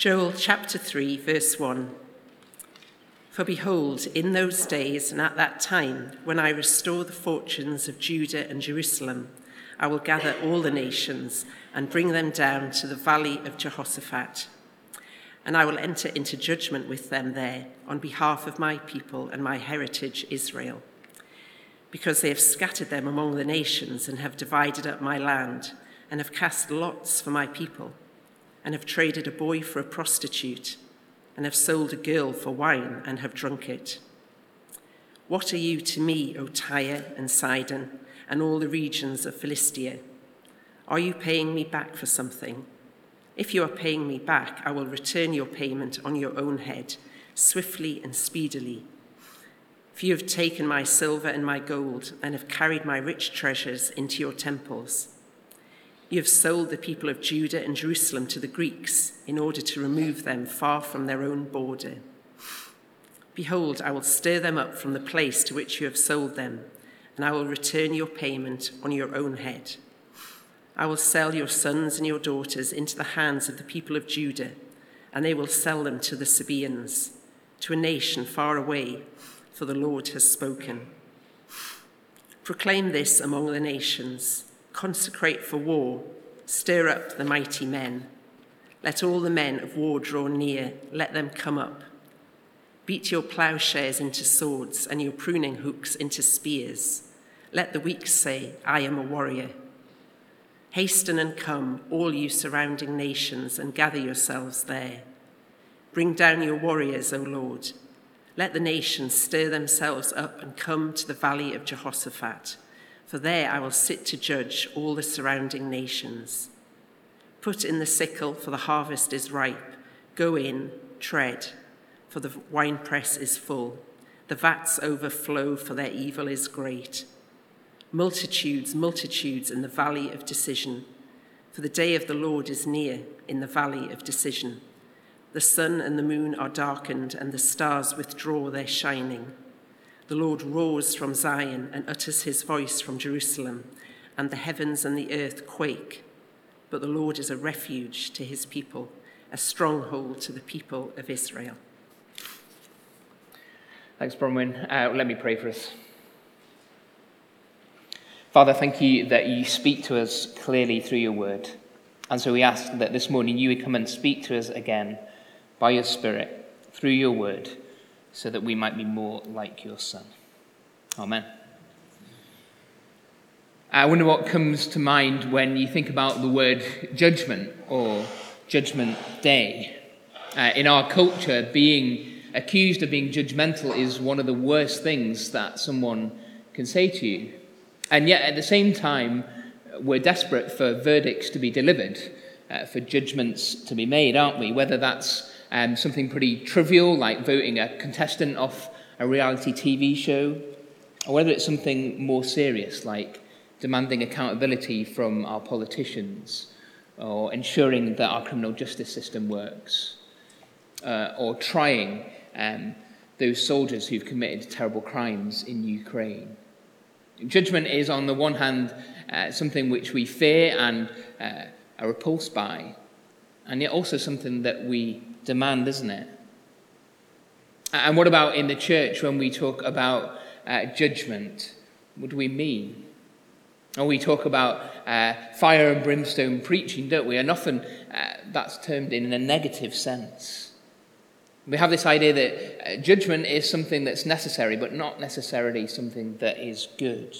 Joel chapter 3, verse 1. For behold, in those days and at that time, when I restore the fortunes of Judah and Jerusalem, I will gather all the nations and bring them down to the valley of Jehoshaphat. And I will enter into judgment with them there on behalf of my people and my heritage Israel, because they have scattered them among the nations and have divided up my land and have cast lots for my people and have traded a boy for a prostitute, and have sold a girl for wine and have drunk it. What are you to me, O Tyre and Sidon, and all the regions of Philistia? Are you paying me back for something? If you are paying me back, I will return your payment on your own head, swiftly and speedily. For you have taken my silver and my gold, and have carried my rich treasures into your temples. You have sold the people of Judah and Jerusalem to the Greeks in order to remove them far from their own border. Behold, I will stir them up from the place to which you have sold them, and I will return your payment on your own head. I will sell your sons and your daughters into the hands of the people of Judah, and they will sell them to the Sabaeans, to a nation far away, for the Lord has spoken. Proclaim this among the nations consecrate for war, stir up the mighty men. Let all the men of war draw near, let them come up. Beat your ploughshares into swords and your pruning hooks into spears. Let the weak say, I am a warrior. Hasten and come, all you surrounding nations, and gather yourselves there. Bring down your warriors, O Lord. Let the nations stir themselves up and come to the valley of Jehoshaphat for there I will sit to judge all the surrounding nations. Put in the sickle, for the harvest is ripe. Go in, tread, for the winepress is full. The vats overflow, for their evil is great. Multitudes, multitudes in the valley of decision, for the day of the Lord is near in the valley of decision. The sun and the moon are darkened, and the stars withdraw their shining. The Lord roars from Zion and utters his voice from Jerusalem, and the heavens and the earth quake. But the Lord is a refuge to his people, a stronghold to the people of Israel. Thanks, Bronwyn. Uh, let me pray for us. Father, thank you that you speak to us clearly through your word. And so we ask that this morning you would come and speak to us again by your Spirit through your word so that we might be more like your Son. Amen. I wonder what comes to mind when you think about the word judgment or judgment day. Uh, in our culture, being accused of being judgmental is one of the worst things that someone can say to you. And yet, at the same time, we're desperate for verdicts to be delivered, uh, for judgments to be made, aren't we? Whether that's um, something pretty trivial like voting a contestant off a reality TV show, or whether it's something more serious like demanding accountability from our politicians, or ensuring that our criminal justice system works, uh, or trying um, those soldiers who've committed terrible crimes in Ukraine. Judgment is, on the one hand, uh, something which we fear and uh, are repulsed by, and yet also something that we demand, isn't it? And what about in the church when we talk about uh, judgment? What do we mean? And we talk about uh, fire and brimstone preaching, don't we? And often uh, that's termed in a negative sense. We have this idea that uh, judgment is something that's necessary, but not necessarily something that is good.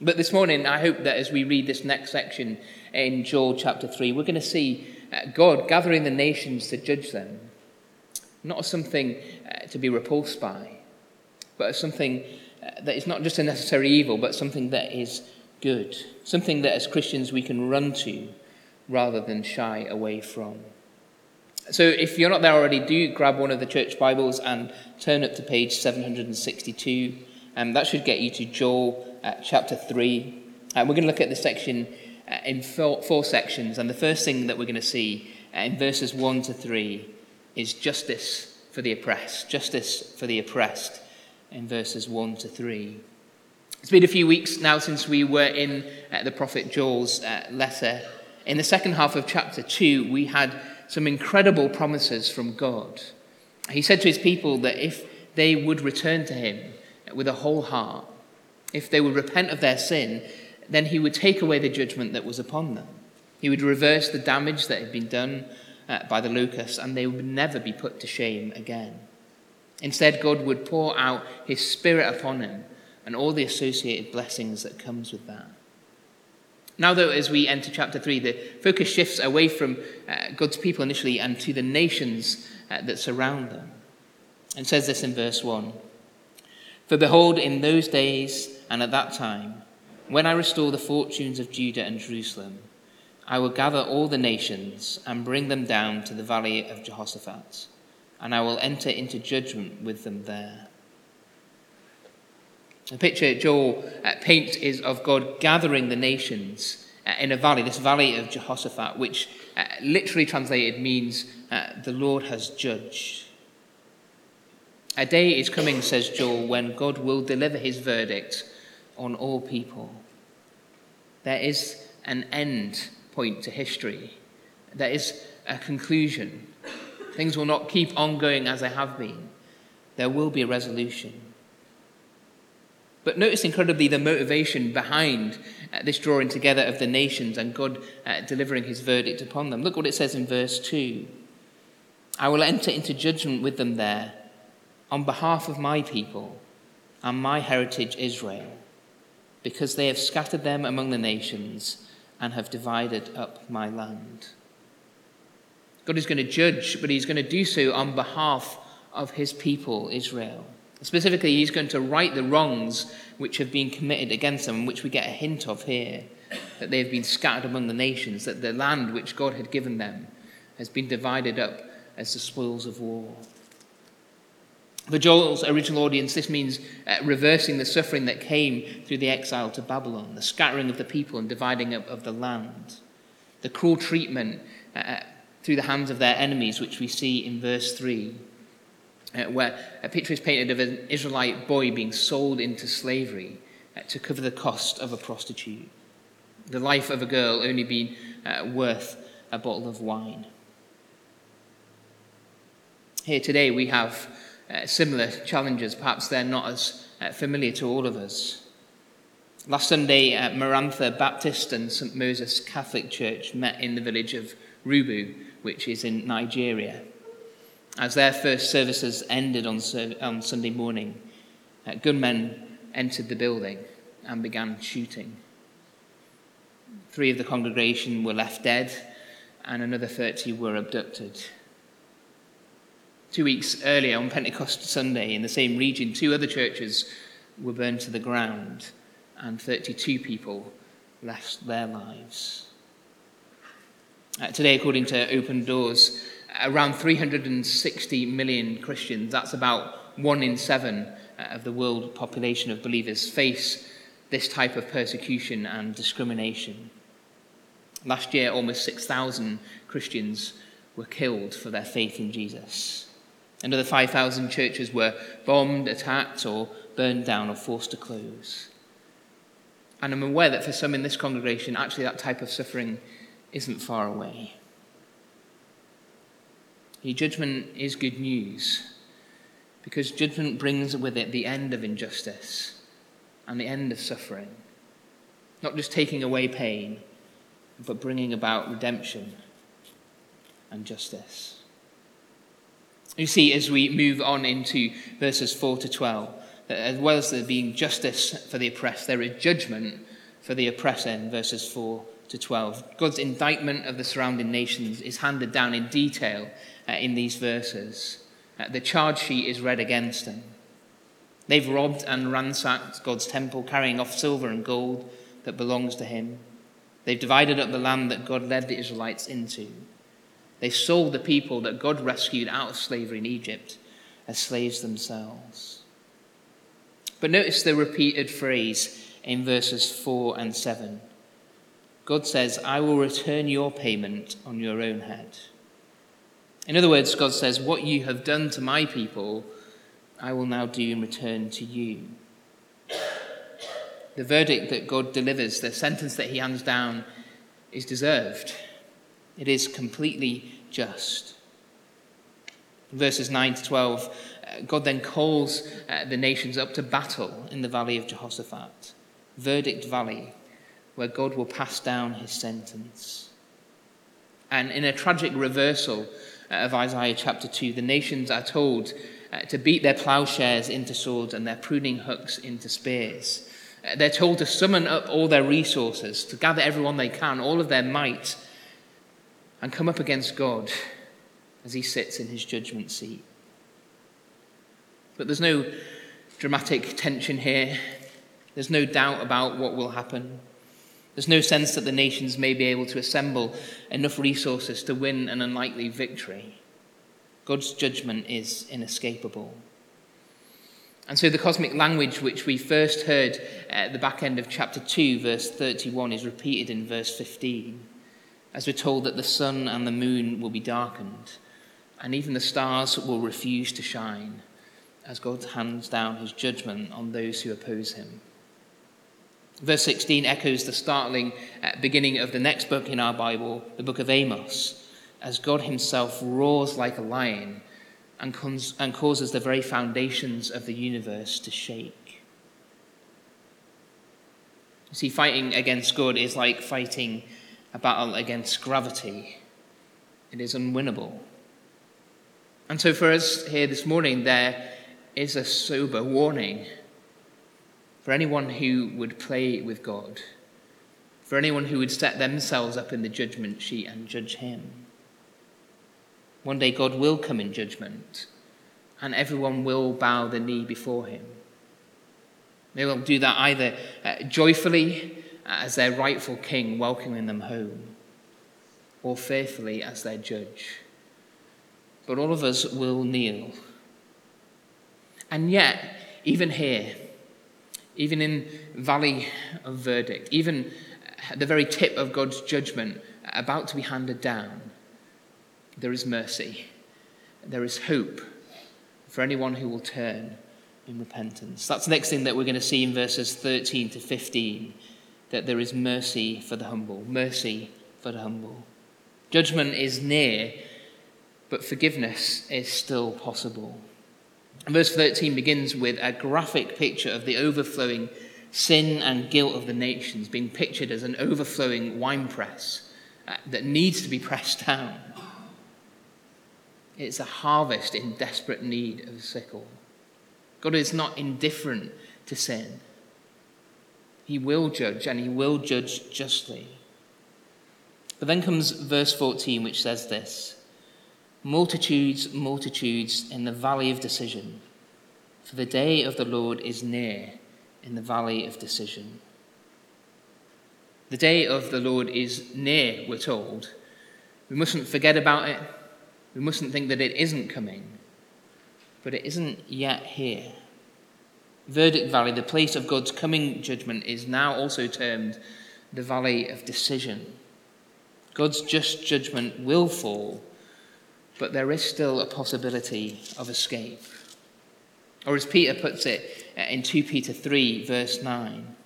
But this morning, I hope that as we read this next section in Joel chapter 3, we're going to see uh, God gathering the nations to judge them, not as something uh, to be repulsed by, but as something uh, that is not just a necessary evil, but something that is good, something that as Christians we can run to rather than shy away from. So if you're not there already, do grab one of the church Bibles and turn up to page 762. Um, that should get you to Joel uh, chapter 3. Uh, we're going to look at the section uh, in four, four, sections. And the first thing that we're going to see uh, in verses 1 to 3 is justice for the oppressed. Justice for the oppressed in verses 1 to 3. It's been a few weeks now since we were in uh, the prophet Joel's uh, letter. In the second half of chapter 2, we had some incredible promises from God. He said to his people that if they would return to him with a whole heart, if they would repent of their sin, then he would take away the judgment that was upon them. He would reverse the damage that had been done uh, by the locusts, and they would never be put to shame again. Instead, God would pour out his spirit upon him and all the associated blessings that comes with that. Now, though, as we enter chapter 3, the focus shifts away from uh, God's people initially and to the nations uh, that surround them. And says this in verse 1 For behold, in those days and at that time, when I restore the fortunes of Judah and Jerusalem, I will gather all the nations and bring them down to the valley of Jehoshaphat, and I will enter into judgment with them there. The picture Joel uh, paints is of God gathering the nations uh, in a valley, this valley of Jehoshaphat, which uh, literally translated means the Lord has judged. A day is coming, says Joel, when God will deliver his verdict on all people. There is an end point to history, there is a conclusion. Things will not keep on going as they have been. There will be a resolution. But notice incredibly the motivation behind uh, this drawing together of the nations and God uh, delivering his verdict upon them. Look what it says in verse 2 I will enter into judgment with them there on behalf of my people and my heritage Israel, because they have scattered them among the nations and have divided up my land. God is going to judge, but he's going to do so on behalf of his people, Israel. Specifically, he's going to right the wrongs which have been committed against them, which we get a hint of here that they have been scattered among the nations, that the land which God had given them has been divided up as the spoils of war. For Joel's original audience, this means uh, reversing the suffering that came through the exile to Babylon, the scattering of the people and dividing up of the land, the cruel treatment uh, through the hands of their enemies, which we see in verse 3 uh, where a picture is painted of an Israelite boy being sold into slavery uh, to cover the cost of a prostitute. The life of a girl only being uh, worth a bottle of wine. Here today we have uh, similar challenges. Perhaps they're not as uh, familiar to all of us. Last Sunday, uh, Maranatha Baptist and St. Moses Catholic Church met in the village of Rubu, which is in Nigeria. As their first services ended on, on Sunday morning, uh, gunmen entered the building and began shooting. Three of the congregation were left dead, and another 30 were abducted. Two weeks earlier, on Pentecost Sunday, in the same region, two other churches were burned to the ground, and 32 people left their lives. Uh, today, according to Open Doors, around 360 million Christians, that's about one in seven uh, of the world population of believers, face this type of persecution and discrimination. Last year, almost 6,000 Christians were killed for their faith in Jesus. Another 5,000 churches were bombed, attacked, or burned down or forced to close. And I'm aware that for some in this congregation, actually, that type of suffering isn't far away. The judgment is good news because judgment brings with it the end of injustice and the end of suffering. Not just taking away pain, but bringing about redemption and justice. You see, as we move on into verses 4 to 12, as well as there being justice for the oppressed, there is judgment for the oppressor in verses 4 to 12. God's indictment of the surrounding nations is handed down in detail uh, in these verses. Uh, the charge sheet is read against them. They've robbed and ransacked God's temple, carrying off silver and gold that belongs to Him. They've divided up the land that God led the Israelites into. They sold the people that God rescued out of slavery in Egypt as slaves themselves. But notice the repeated phrase in verses 4 and 7. God says, I will return your payment on your own head. In other words, God says, What you have done to my people, I will now do in return to you. The verdict that God delivers, the sentence that he hands down, is deserved. It is completely just. Verses 9 to 12, uh, God then calls uh, the nations up to battle in the valley of Jehoshaphat, verdict valley, where God will pass down his sentence. And in a tragic reversal uh, of Isaiah chapter 2, the nations are told to beat their plowshares into swords and their pruning hooks into spears. They're told to summon up all their resources, to gather everyone they can, all of their might, and come up against God as he sits in his judgment seat. But there's no dramatic tension here. There's no doubt about what will happen. There's no sense that the nations may be able to assemble enough resources to win an unlikely victory. God's judgment is inescapable. And so the cosmic language which we first heard at the back end of chapter 2, verse 31, is repeated in verse 15, as we're told that the sun and the moon will be darkened, and even the stars will refuse to shine, as God hands down his judgment on those who oppose him. Verse 16 echoes the startling uh, beginning of the next book in our Bible, the book of Amos, as God himself roars like a lion and, cons- and causes the very foundations of the universe to shake. You see, fighting against God is like fighting a battle against gravity, it is unwinnable. And so, for us here this morning, there is a sober warning for anyone who would play with God, for anyone who would set themselves up in the judgment sheet and judge Him. One day God will come in judgment, and everyone will bow the knee before Him. They will do that either uh, joyfully as their rightful king welcoming them home, or fearfully as their judge. But all of us will kneel. And yet, even here, even in valley of verdict, even at the very tip of God's judgment about to be handed down, there is mercy. There is hope for anyone who will turn in repentance. That's the next thing that we're going to see in verses 13 to 15 that there is mercy for the humble. Mercy for the humble. Judgment is near, but forgiveness is still possible. Verse 13 begins with a graphic picture of the overflowing sin and guilt of the nations being pictured as an overflowing winepress uh, that needs to be pressed down. It's a harvest in desperate need of a sickle. God is not indifferent to sin. He will judge, and he will judge justly. But then comes verse 14, which says this Multitudes, multitudes in the valley of decision, for the day of the Lord is near in the valley of decision. The day of the Lord is near, we're told. We mustn't forget about it. We mustn't think that it isn't coming. But it isn't yet here. Verdict Valley, the place of God's coming judgment, is now also termed the valley of decision. God's just judgment will fall but there is still a possibility of escape. Or as Peter puts it uh, in 2 Peter 3, verse 9,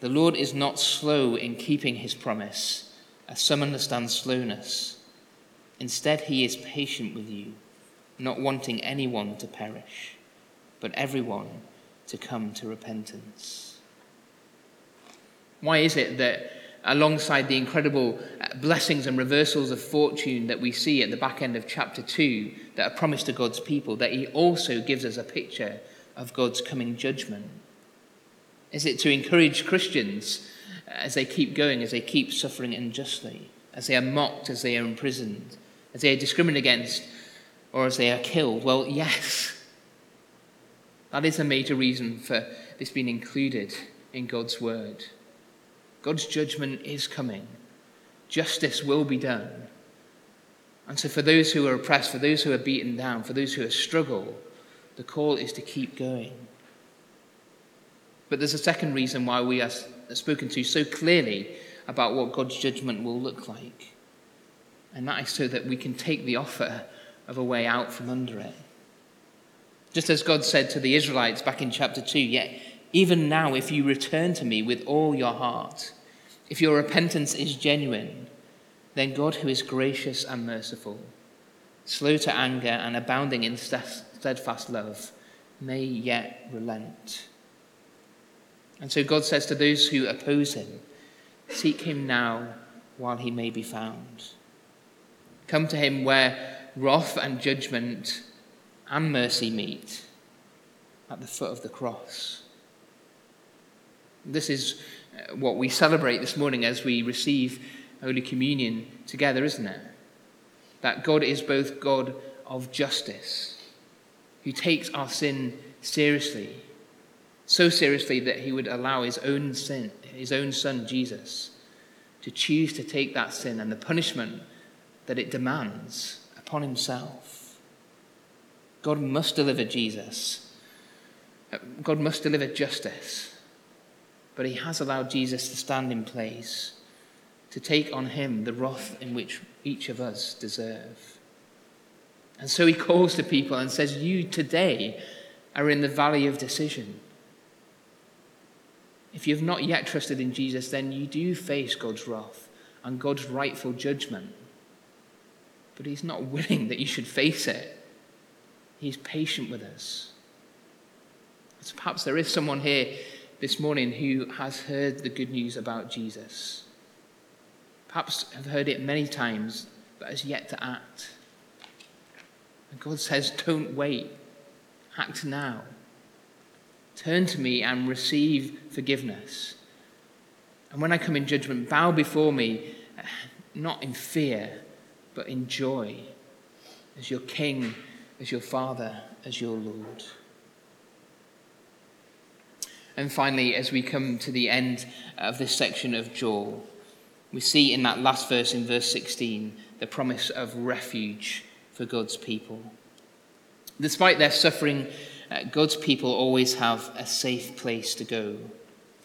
the Lord is not slow in keeping his promise, as some understand slowness. Instead, he is patient with you, not wanting anyone to perish, but everyone to come to repentance. Why is it that alongside the incredible uh, blessings and reversals of fortune that we see at the back end of chapter 2 that are promised to God's people, that he also gives us a picture of God's coming judgment? Is it to encourage Christians as they keep going, as they keep suffering unjustly, as they are mocked, as they are imprisoned, as they are discriminated against, or as they are killed? Well, yes. That is a major reason for this being included in God's word. God's judgment is coming. Justice will be done. And so, for those who are oppressed, for those who are beaten down, for those who struggle, the call is to keep going. But there's a second reason why we are spoken to so clearly about what God's judgment will look like. And that is so that we can take the offer of a way out from under it. Just as God said to the Israelites back in chapter 2, yet even now, if you return to me with all your heart, if your repentance is genuine, then God, who is gracious and merciful, slow to anger and abounding in steadfast love, may yet relent. And so God says to those who oppose him, Seek him now while he may be found. Come to him where wrath and judgment and mercy meet at the foot of the cross. This is uh, what we celebrate this morning as we receive Holy Communion together, isn't it? That God is both God of justice, who takes our sin seriously, so seriously that he would allow his own sin, his own son Jesus, to choose to take that sin and the punishment that it demands upon himself. God must deliver Jesus. God must deliver justice. But he has allowed Jesus to stand in place to take on him the wrath in which each of us deserve. And so he calls to people and says, You today are in the valley of decision. If you have not yet trusted in Jesus, then you do face God's wrath and God's rightful judgment. But he's not willing that you should face it. He's patient with us. So perhaps there is someone here this morning who has heard the good news about Jesus perhaps have heard it many times, but has yet to act. And God says, Don't wait, act now. Turn to me and receive forgiveness. And when I come in judgment, bow before me, not in fear, but in joy, as your King, as your Father, as your Lord. And finally, as we come to the end of this section of Joel, we see in that last verse, in verse 16, the promise of refuge for God's people. Despite their suffering, uh, God's people always have a safe place to go.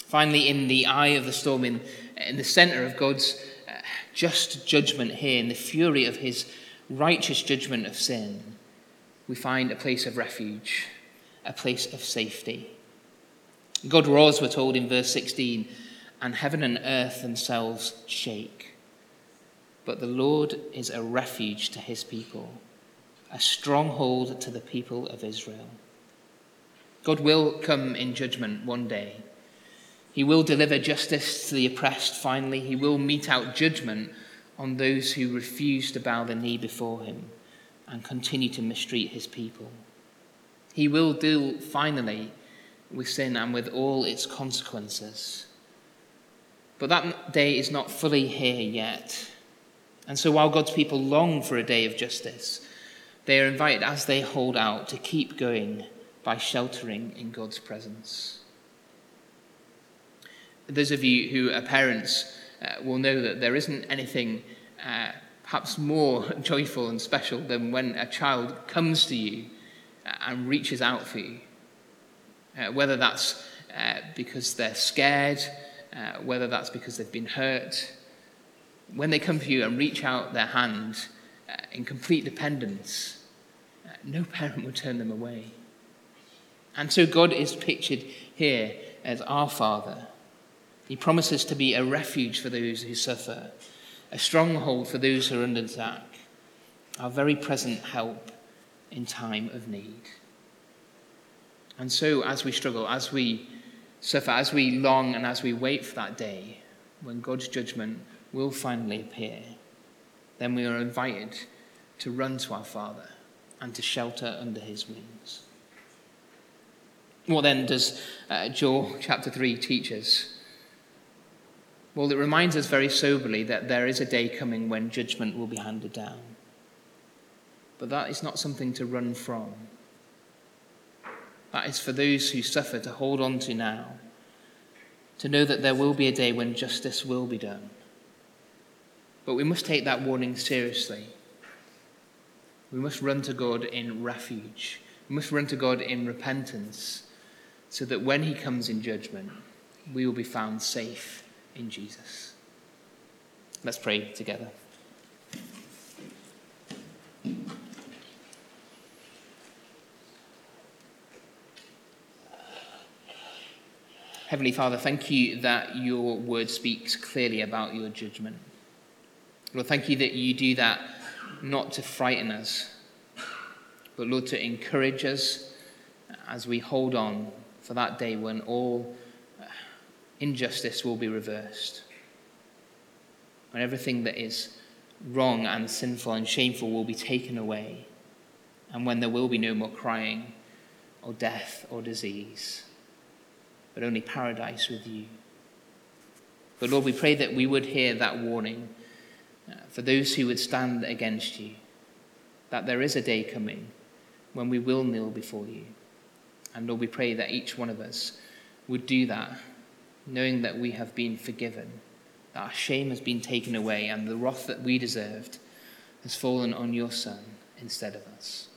Finally, in the eye of the storm, in, in the center of God's uh, just judgment here, in the fury of his righteous judgment of sin, we find a place of refuge, a place of safety. God roars, we're told in verse 16, and heaven and earth themselves shake. But the Lord is a refuge to his people, a stronghold to the people of Israel. God will come in judgment one day. He will deliver justice to the oppressed finally. He will mete out judgment on those who refuse to bow the knee before him and continue to mistreat his people. He will deal finally with sin and with all its consequences. But that day is not fully here yet. And so while God's people long for a day of justice, they are invited as they hold out to keep going by sheltering in God's presence. Those of you who are parents uh, will know that there isn't anything uh, perhaps more joyful and special than when a child comes to you uh, and reaches out for you. Uh, whether that's uh, because they're scared uh, whether that's because they've been hurt, when they come to you and reach out their hand uh, in complete dependence, uh, no parent would turn them away. And so God is pictured here as our Father. He promises to be a refuge for those who suffer, a stronghold for those who are under attack, our very present help in time of need. And so, as we struggle, as we suffer as we long and as we wait for that day when God's judgment will finally appear, then we are invited to run to our Father and to shelter under his wings. What then does uh, Joel chapter 3 teach us? Well, it reminds us very soberly that there is a day coming when judgment will be handed down. But that is not something to run from. That is for those who suffer to hold on to now, to know that there will be a day when justice will be done. But we must take that warning seriously. We must run to God in refuge. We must run to God in repentance so that when he comes in judgment, we will be found safe in Jesus. Let's pray together. Heavenly Father, thank you that your word speaks clearly about your judgment. Lord, thank you that you do that not to frighten us, but Lord, to encourage us as we hold on for that day when all injustice will be reversed, when everything that is wrong and sinful and shameful will be taken away, and when there will be no more crying or death or disease, but only paradise with you. But Lord, we pray that we would hear that warning uh, for those who would stand against you, that there is a day coming when we will kneel before you. And Lord, we pray that each one of us would do that, knowing that we have been forgiven, that our shame has been taken away, and the wrath that we deserved has fallen on your Son instead of us.